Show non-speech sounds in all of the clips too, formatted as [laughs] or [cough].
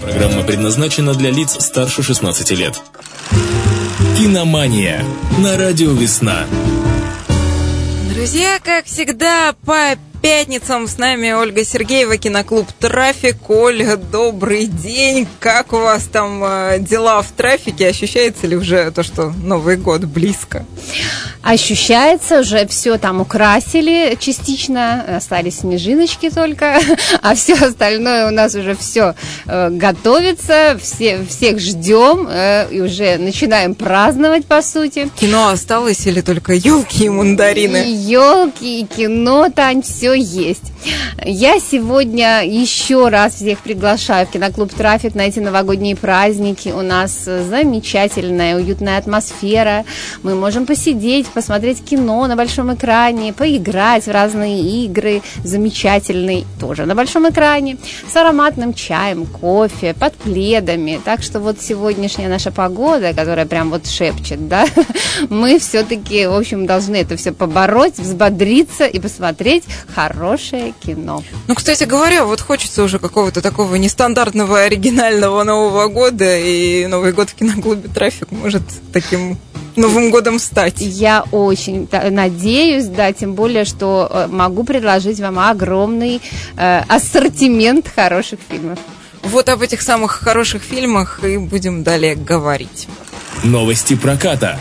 Программа предназначена для лиц старше 16 лет. Киномания на радио «Весна». Друзья, как всегда, по пятницам с нами Ольга Сергеева, киноклуб «Трафик». Ольга, добрый день. Как у вас там э, дела в трафике? Ощущается ли уже то, что Новый год близко? Ощущается, уже все там украсили частично, остались снежиночки только, [laughs] а все остальное у нас уже все э, готовится, все, всех ждем э, и уже начинаем праздновать, по сути. Кино осталось или только елки и мандарины? елки, и кино, Тань, все есть. Я сегодня еще раз всех приглашаю в киноклуб «Трафик» на эти новогодние праздники. У нас замечательная, уютная атмосфера. Мы можем посидеть, посмотреть кино на большом экране, поиграть в разные игры, замечательные тоже на большом экране, с ароматным чаем, кофе, под пледами. Так что вот сегодняшняя наша погода, которая прям вот шепчет, да, [laughs] мы все-таки, в общем, должны это все побороть, взбодриться и посмотреть хорошее кино. Ну, кстати говоря, вот хочется уже какого-то такого нестандартного, оригинального Нового года, и Новый год в киноклубе «Трафик» может таким Новым годом стать. Я очень надеюсь, да, тем более, что э, могу предложить вам огромный э, ассортимент хороших фильмов. Вот об этих самых хороших фильмах и будем далее говорить. Новости проката.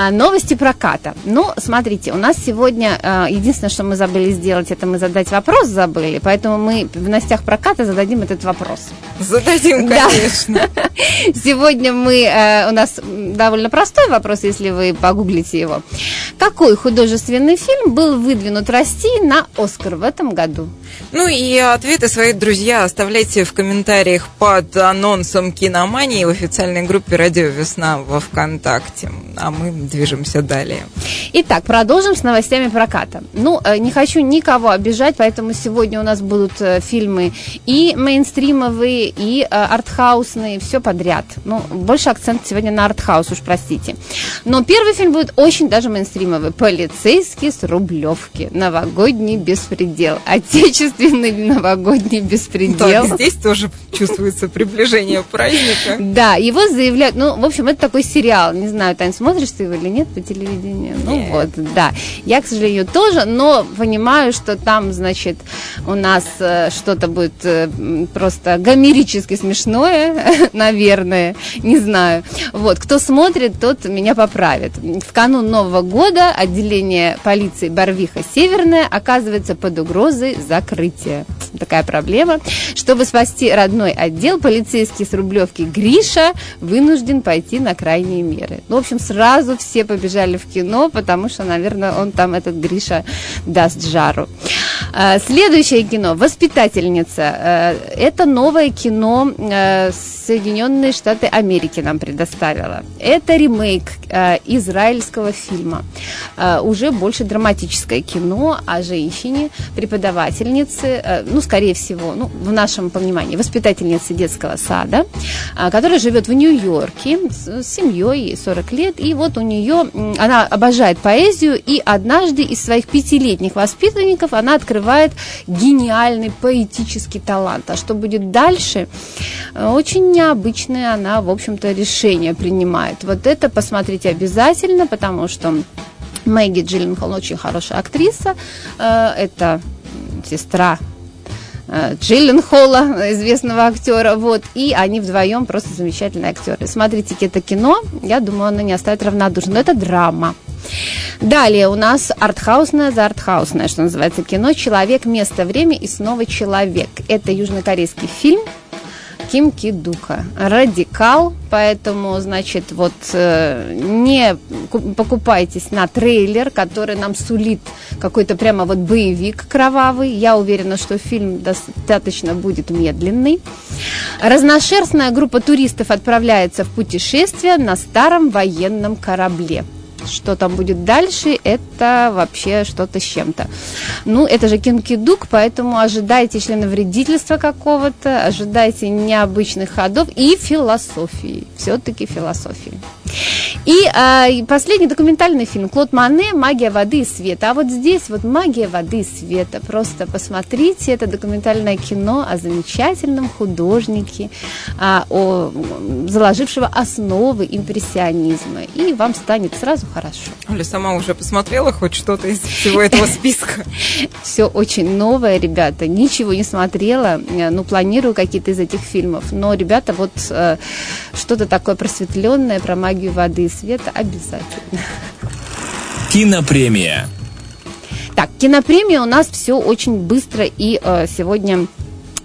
А, новости проката. Ну, смотрите, у нас сегодня а, единственное, что мы забыли сделать, это мы задать вопрос забыли, поэтому мы в новостях проката зададим этот вопрос. Зададим, конечно. Да. [laughs] Сегодня мы, э, у нас довольно простой вопрос, если вы погуглите его. Какой художественный фильм был выдвинут России на Оскар в этом году? Ну и ответы свои, друзья, оставляйте в комментариях под анонсом киномании в официальной группе «Радио Весна» во ВКонтакте. А мы движемся далее. Итак, продолжим с новостями проката. Ну, э, не хочу никого обижать, поэтому сегодня у нас будут э, фильмы и мейнстримовые, и э, артхаусные, все подряд. Ну, больше акцент сегодня на артхаус, уж простите. Но первый фильм будет очень даже мейнстримовый. «Полицейский с Рублевки. Новогодний беспредел». Отечественный новогодний беспредел. Так, здесь тоже чувствуется приближение праздника. Да, его заявляют, ну, в общем, это такой сериал. Не знаю, Тань, смотришь ты его или нет по телевидению? Ну, нет. вот, да. Я, к сожалению, тоже, но понимаю, что там, значит, у нас э, что-то будет э, просто гомерически смешное, [laughs] наверное, не знаю. Вот, кто смотрит, тот меня поправит. В канун Нового года отделение полиции Барвиха Северная оказывается под угрозой закрытия. Такая проблема. Чтобы спасти родной отдел, полицейский с Рублевки Гриша вынужден пойти на крайние меры. Ну, в общем, сразу все побежали в кино, потому что, наверное, он там, этот Гриша, даст жару. А, следующее кино «Воспитательница». А, это новое кино а, Соединенные Штаты Америки нам предоставила. Это ремейк израильского фильма. Уже больше драматическое кино о женщине, преподавательнице, ну, скорее всего, ну, в нашем понимании, воспитательнице детского сада, которая живет в Нью-Йорке с семьей, 40 лет, и вот у нее, она обожает поэзию, и однажды из своих пятилетних воспитанников она открывает гениальный поэтический талант. А что будет дальше? Очень необычное она, в общем-то, решение принимает. Вот это посмотрите обязательно, потому что Мэгги Джилленхол очень хорошая актриса. Э, это сестра Э, Джилленхола, известного актера, вот, и они вдвоем просто замечательные актеры. Смотрите это кино, я думаю, оно не оставит равнодушным, но это драма. Далее у нас артхаусное за артхаусное, что называется, кино «Человек, место, время» и снова «Человек». Это южнокорейский фильм, Ким Кидука. Радикал, поэтому, значит, вот э, не покупайтесь на трейлер, который нам сулит какой-то прямо вот боевик кровавый. Я уверена, что фильм достаточно будет медленный. Разношерстная группа туристов отправляется в путешествие на старом военном корабле. Что там будет дальше, это вообще что-то с чем-то. Ну, это же кинкидук, поэтому ожидайте членовредительства какого-то, ожидайте необычных ходов и философии. Все-таки философии. И э, последний документальный фильм Клод Мане «Магия воды и света». А вот здесь вот «Магия воды и света». Просто посмотрите, это документальное кино о замечательном художнике, а, о, заложившего основы импрессионизма. И вам станет сразу хорошо. Оля сама уже посмотрела хоть что-то из всего этого списка? [laughs] Все очень новое, ребята. Ничего не смотрела. Э, ну, планирую какие-то из этих фильмов. Но, ребята, вот э, что-то такое просветленное про магию воды и света обязательно. Кинопремия. Так, кинопремия у нас все очень быстро и э, сегодня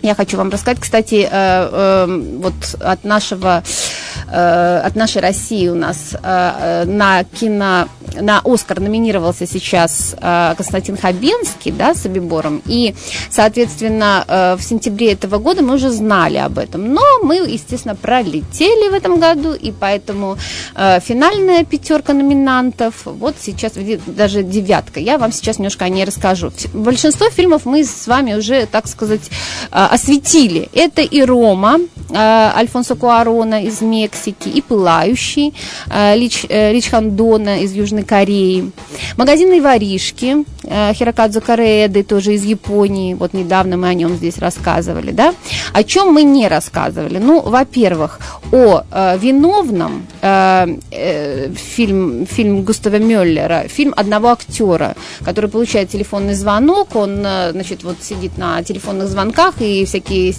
я хочу вам рассказать, кстати, э, э, вот от нашего Э, от нашей России у нас э, на кино на Оскар номинировался сейчас э, Константин Хабенский, да, с Абибором, и, соответственно, в сентябре этого года мы уже знали об этом, но мы, естественно, пролетели в этом году, и поэтому финальная пятерка номинантов, вот сейчас даже девятка, я вам сейчас немножко о ней расскажу. Большинство фильмов мы с вами уже, так сказать, осветили. Это и Рома, Альфонсо Куарона из Мексики, и «Пылающий» э, э, Рич Хандона из Южной Кореи, магазинные воришки э, Хирокадзу Кареды, тоже из Японии, вот недавно мы о нем здесь рассказывали, да. О чем мы не рассказывали? Ну, во-первых, о виновном фильм, фильм Густава Мюллера, фильм одного актера, который получает телефонный звонок, он, значит, вот сидит на телефонных звонках и всякие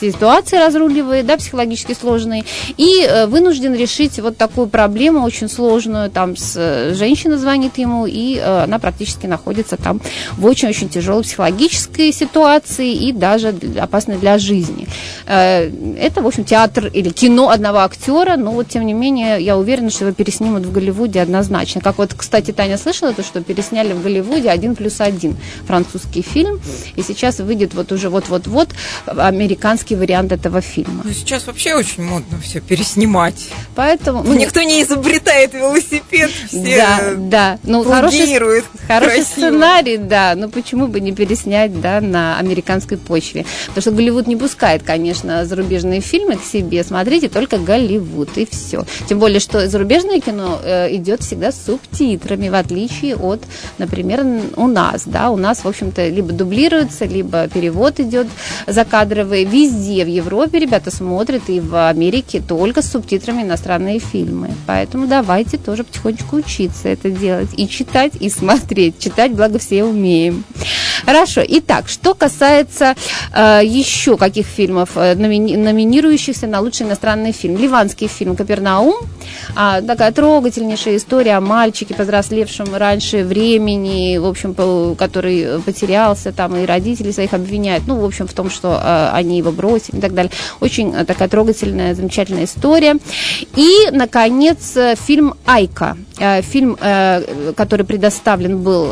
ситуации разруливает, да, психологически сложные, и э, вынужден решить вот такую проблему очень сложную, там с, э, женщина звонит ему, и э, она практически находится там в очень-очень тяжелой психологической ситуации и даже опасной для жизни. Это, в общем, театр или кино одного актера, но вот, тем не менее, я уверена, что его переснимут в Голливуде однозначно. Как вот, кстати, Таня слышала, то, что пересняли в Голливуде «Один плюс один» французский фильм, и сейчас выйдет вот уже вот-вот-вот американский американский вариант этого фильма. Ну, сейчас вообще очень модно все переснимать. Поэтому... Ну, никто не изобретает велосипед, все Да, да. Ну, хороший, хороший сценарий, да. Но почему бы не переснять, да, на американской почве? Потому что Голливуд не пускает, конечно, зарубежные фильмы к себе. Смотрите только Голливуд, и все. Тем более, что зарубежное кино э, идет всегда с субтитрами, в отличие от, например, у нас, да. У нас, в общем-то, либо дублируется, либо перевод идет закадровый. Везде везде в Европе ребята смотрят и в Америке только с субтитрами иностранные фильмы. Поэтому давайте тоже потихонечку учиться это делать. И читать, и смотреть. Читать, благо, все умеем. Хорошо. Итак, что касается э, еще каких фильмов, э, номини- номинирующихся на лучший иностранный фильм. Ливанский фильм «Капернаум». А, такая трогательнейшая история о мальчике, повзрослевшем раньше времени, в общем, по, который потерялся там, и родители своих обвиняют. Ну, в общем, в том, что э, они его бросили и так далее. Очень э, такая трогательная, замечательная история. И, наконец, э, фильм «Айка». Э, фильм, который предоставлен был,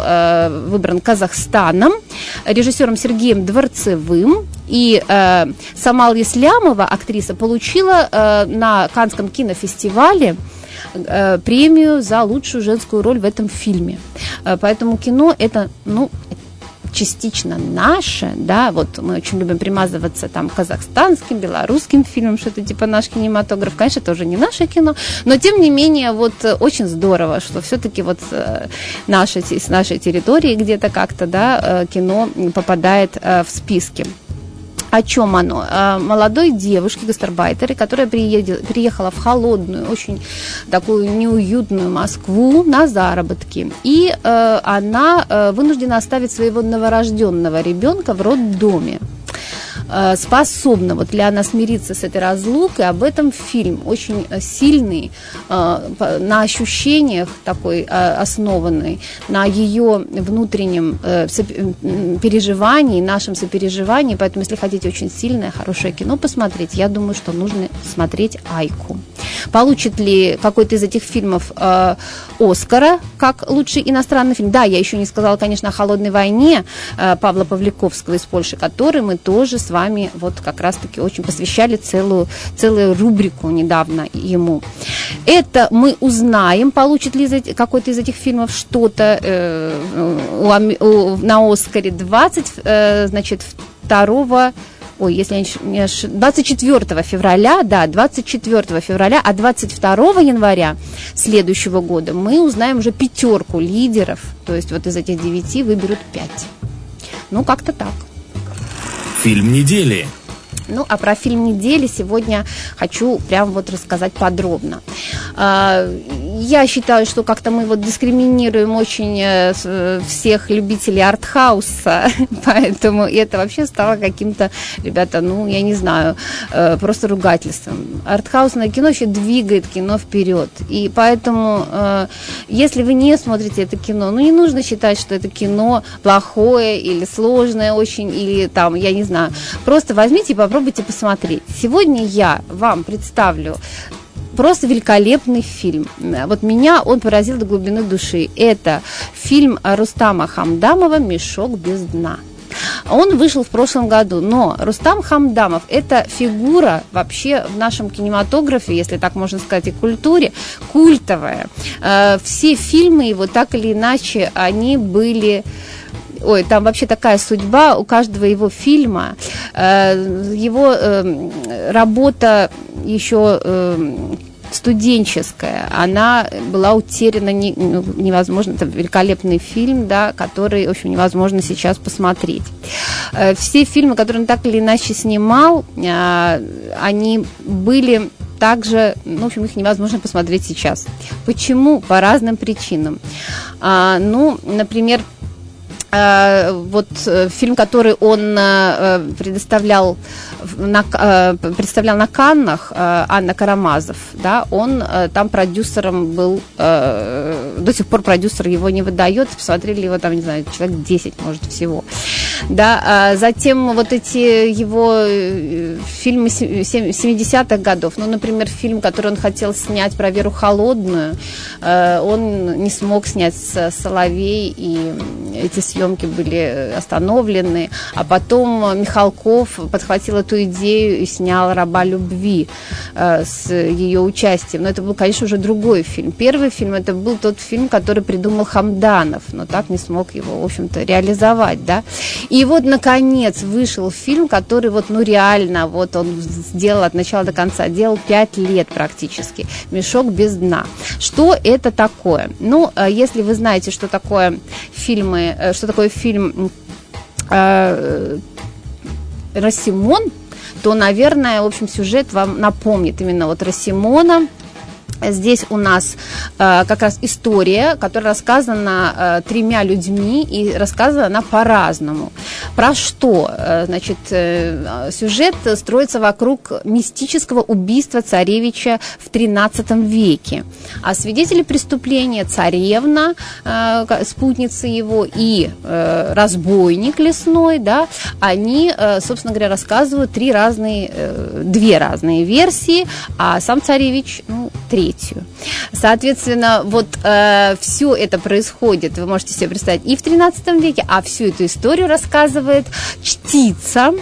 выбран Казахстаном, режиссером Сергеем Дворцевым. И Самал Ислямова, актриса, получила на Канском кинофестивале премию за лучшую женскую роль в этом фильме. Поэтому кино это, ну, частично наше, да, вот мы очень любим примазываться там казахстанским, белорусским фильмам, что-то типа наш кинематограф, конечно, это уже не наше кино, но тем не менее вот э, очень здорово, что все-таки вот э, наши, с нашей территории где-то как-то, да, э, кино попадает в списки. О чем оно? Молодой девушке, гастарбайтере, которая приехала в холодную, очень такую неуютную Москву на заработки. И э, она э, вынуждена оставить своего новорожденного ребенка в роддоме. Э, способна вот ли она смириться с этой разлукой. Об этом фильм очень э, сильный, э, на ощущениях такой основанный, на ее внутреннем переживании, нашем сопереживании. Поэтому, если хотите очень сильное, хорошее кино посмотреть, я думаю, что нужно смотреть «Айку». Получит ли какой-то из этих фильмов Оскара как лучший иностранный фильм? Да, я еще не сказала, конечно, о «Холодной войне» Павла Павликовского из Польши, который мы тоже с вами вот как раз-таки очень посвящали целую, целую рубрику недавно ему. Это мы узнаем, получит ли какой-то из этих фильмов что-то э, у, у, на Оскаре 20, э, значит, 2 ой, если я не ошибаюсь, 24 февраля, да, 24 февраля, а 22 января следующего года мы узнаем уже пятерку лидеров, то есть вот из этих девяти выберут пять. Ну, как-то так. Фильм недели. Ну, а про фильм недели сегодня хочу прям вот рассказать подробно. Я считаю, что как-то мы вот дискриминируем очень э, э, всех любителей артхауса, [laughs] поэтому это вообще стало каким-то, ребята, ну, я не знаю, э, просто ругательством. Артхаусное кино еще двигает кино вперед, и поэтому, если вы не смотрите это кино, ну, не нужно считать, что это кино плохое или сложное очень, или там, я не знаю, просто возьмите и попробуйте посмотреть. Сегодня я вам представлю просто великолепный фильм. Вот меня он поразил до глубины души. Это фильм Рустама Хамдамова «Мешок без дна». Он вышел в прошлом году, но Рустам Хамдамов – это фигура вообще в нашем кинематографе, если так можно сказать, и культуре, культовая. Э, все фильмы его так или иначе, они были ой, там вообще такая судьба у каждого его фильма. Э, его эм, работа еще эм, студенческая, она была утеряна не, ну, невозможно, это великолепный фильм, да, который, в общем, невозможно сейчас посмотреть. Э, все фильмы, которые он так или иначе снимал, э, они были также, ну, в общем, их невозможно посмотреть сейчас. Почему? По разным причинам. А, ну, например, вот э, фильм, который он э, предоставлял на, представлял на Каннах, Анна Карамазов, да, он там продюсером был, до сих пор продюсер его не выдает, посмотрели его там, не знаю, человек 10, может, всего. Да, а затем вот эти его фильмы 70-х годов, ну, например, фильм, который он хотел снять про Веру Холодную, он не смог снять с Соловей, и эти съемки съемки были остановлены, а потом Михалков подхватил эту идею и снял «Раба любви» э, с ее участием. Но это был, конечно, уже другой фильм. Первый фильм это был тот фильм, который придумал Хамданов, но так не смог его, в общем-то, реализовать, да. И вот, наконец, вышел фильм, который вот, ну, реально, вот он сделал от начала до конца, делал пять лет практически. «Мешок без дна». Что это такое? Ну, э, если вы знаете, что такое фильмы, э, что такой фильм э, Росимон, то, наверное, в общем, сюжет вам напомнит именно вот Росимона, Здесь у нас э, как раз история, которая рассказана э, тремя людьми и рассказана она по-разному. Про что? Э, значит, э, сюжет строится вокруг мистического убийства царевича в XIII веке. А свидетели преступления царевна, э, спутница его, и э, разбойник лесной, да, они, э, собственно говоря, рассказывают три разные, э, две разные версии, а сам царевич, ну, третий третью. Соответственно, вот э, все это происходит, вы можете себе представить, и в 13 веке, а всю эту историю рассказывает чтица,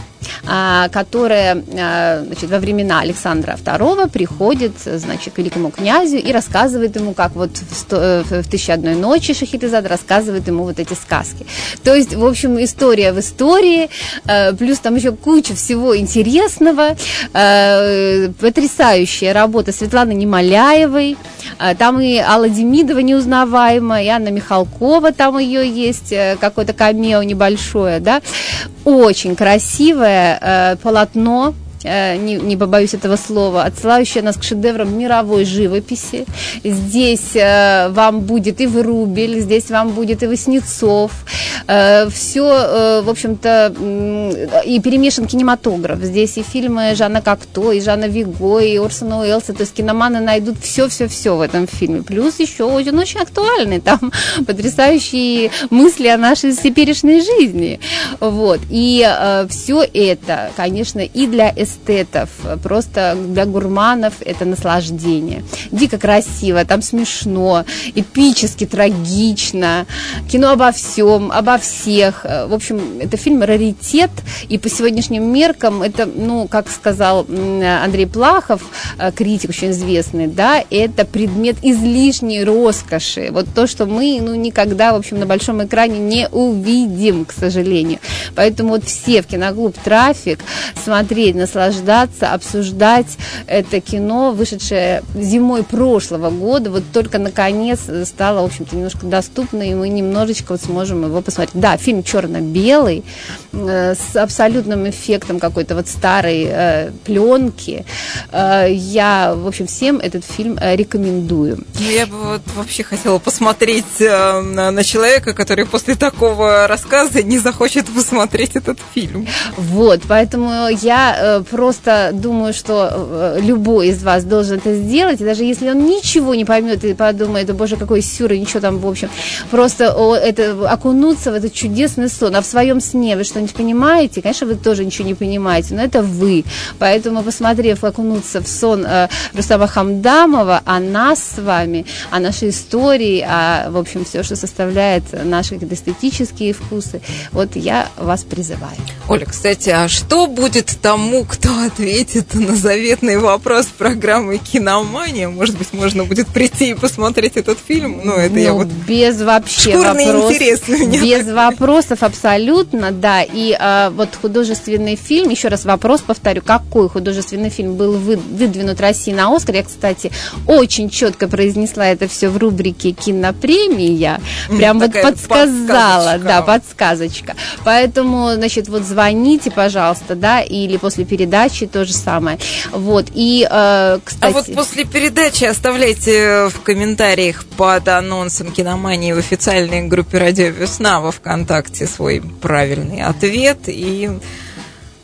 которая а, значит, во времена Александра II приходит значит, к великому князю и рассказывает ему, как вот в, в «Тысяча одной ночи» Шахерезад рассказывает ему вот эти сказки. То есть, в общем, история в истории, а, плюс там еще куча всего интересного, потрясающая работа Светланы Немоляевой, там и Алла Демидова неузнаваемая, и Анна Михалкова, там ее есть, э, какое-то камео небольшое, да, очень красивое э, полотно не, не побоюсь этого слова, отсылающая нас к шедеврам мировой живописи. Здесь э, вам будет и Врубель, здесь вам будет и Васнецов. Э, все, э, в общем-то, э, и перемешан кинематограф. Здесь и фильмы Жанна Кокто, и Жанна Виго, и Орсона Уэллса. То есть киноманы найдут все-все-все в этом фильме. Плюс еще очень, очень актуальный там [laughs] потрясающие мысли о нашей теперешней жизни. Вот. И э, все это, конечно, и для эстетов, просто для гурманов это наслаждение. Дико красиво, там смешно, эпически, трагично, кино обо всем, обо всех. В общем, это фильм раритет, и по сегодняшним меркам это, ну, как сказал Андрей Плахов, э, критик очень известный, да, это предмет излишней роскоши. Вот то, что мы, ну, никогда, в общем, на большом экране не увидим, к сожалению. Поэтому вот все в киноклуб «Трафик» смотреть, наслаждаться, обсуждать это кино, вышедшее зимой прошлого года, вот только наконец стало, в общем-то, немножко доступно, и мы немножечко вот сможем его посмотреть. Да, фильм черно-белый, э, с абсолютным эффектом какой-то вот старой э, пленки. Э, я, в общем, всем этот фильм э, рекомендую. Ну, я бы вот вообще хотела посмотреть э, на, на человека, который после такого рассказа не захочет посмотреть этот фильм. Вот, поэтому я э, просто думаю, что э, любой из вас должен это сделать, и даже если он ничего не поймет и подумает, боже, какой сюр, и ничего там, в общем, просто о, это, окунуться в этот чудесный сон, а в своем сне вы что-нибудь понимаете? Конечно, вы тоже ничего не понимаете, но это вы. Поэтому, посмотрев, окунуться в сон э, Рустама Хамдамова, о нас с вами, о нашей истории, о, в общем, все, что составляет наши эстетические вкусы, вот я вас призываю. Оля, кстати, а что будет тому, кто ответит на заветный вопрос программы «Киномания»? Может быть, можно будет прийти и посмотреть этот фильм? Ну, это ну, я вот... Без вообще вопросов. Без вопросов абсолютно, да. И а, вот художественный фильм, еще раз вопрос повторю, какой художественный фильм был выдвинут России на Оскар? Я, кстати, очень четко произнесла это все в рубрике «Кинопремия». Прям вот подсказала, да, подсказочка. Поэтому, значит, вот звоните, пожалуйста, да, или после передачи то же самое. Вот, и, э, кстати... А вот после передачи оставляйте в комментариях под анонсом киномании в официальной группе «Радио Весна» во ВКонтакте свой правильный ответ, и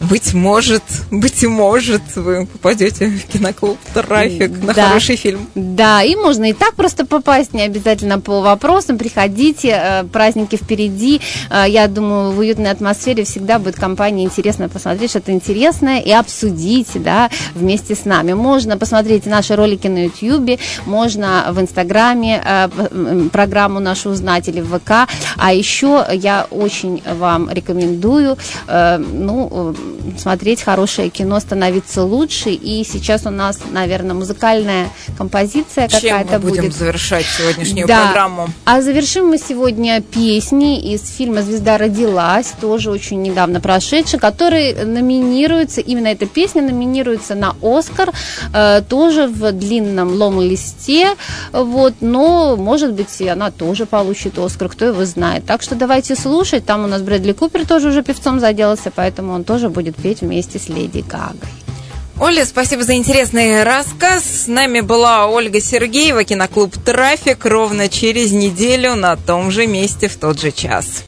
быть может, быть может, вы попадете в киноклуб «Трафик» на да. хороший фильм. Да, и можно и так просто попасть, не обязательно по вопросам. Приходите, э, праздники впереди. Э, я думаю, в уютной атмосфере всегда будет компания интересно посмотреть что-то интересное и обсудить, да, вместе с нами. Можно посмотреть наши ролики на YouTube, можно в Инстаграме э, программу нашу узнать или в ВК. А еще я очень вам рекомендую, ну, смотреть хорошее кино, становиться лучше. И сейчас у нас, наверное, музыкальная композиция какая-то будет. будем завершать сегодняшнюю да. программу. А завершим мы сегодня песни из фильма «Звезда родилась», тоже очень недавно прошедший, который номинируется, именно эта песня номинируется на «Оскар», э, тоже в длинном лом-листе, вот, но, может быть, и она тоже получит «Оскар», кто его знает. Так что давайте слушать, там у нас Брэдли Купер тоже уже певцом заделался, поэтому он тоже будет петь вместе с Леди Гагой. Оля, спасибо за интересный рассказ. С нами была Ольга Сергеева, киноклуб «Трафик» ровно через неделю на том же месте в тот же час.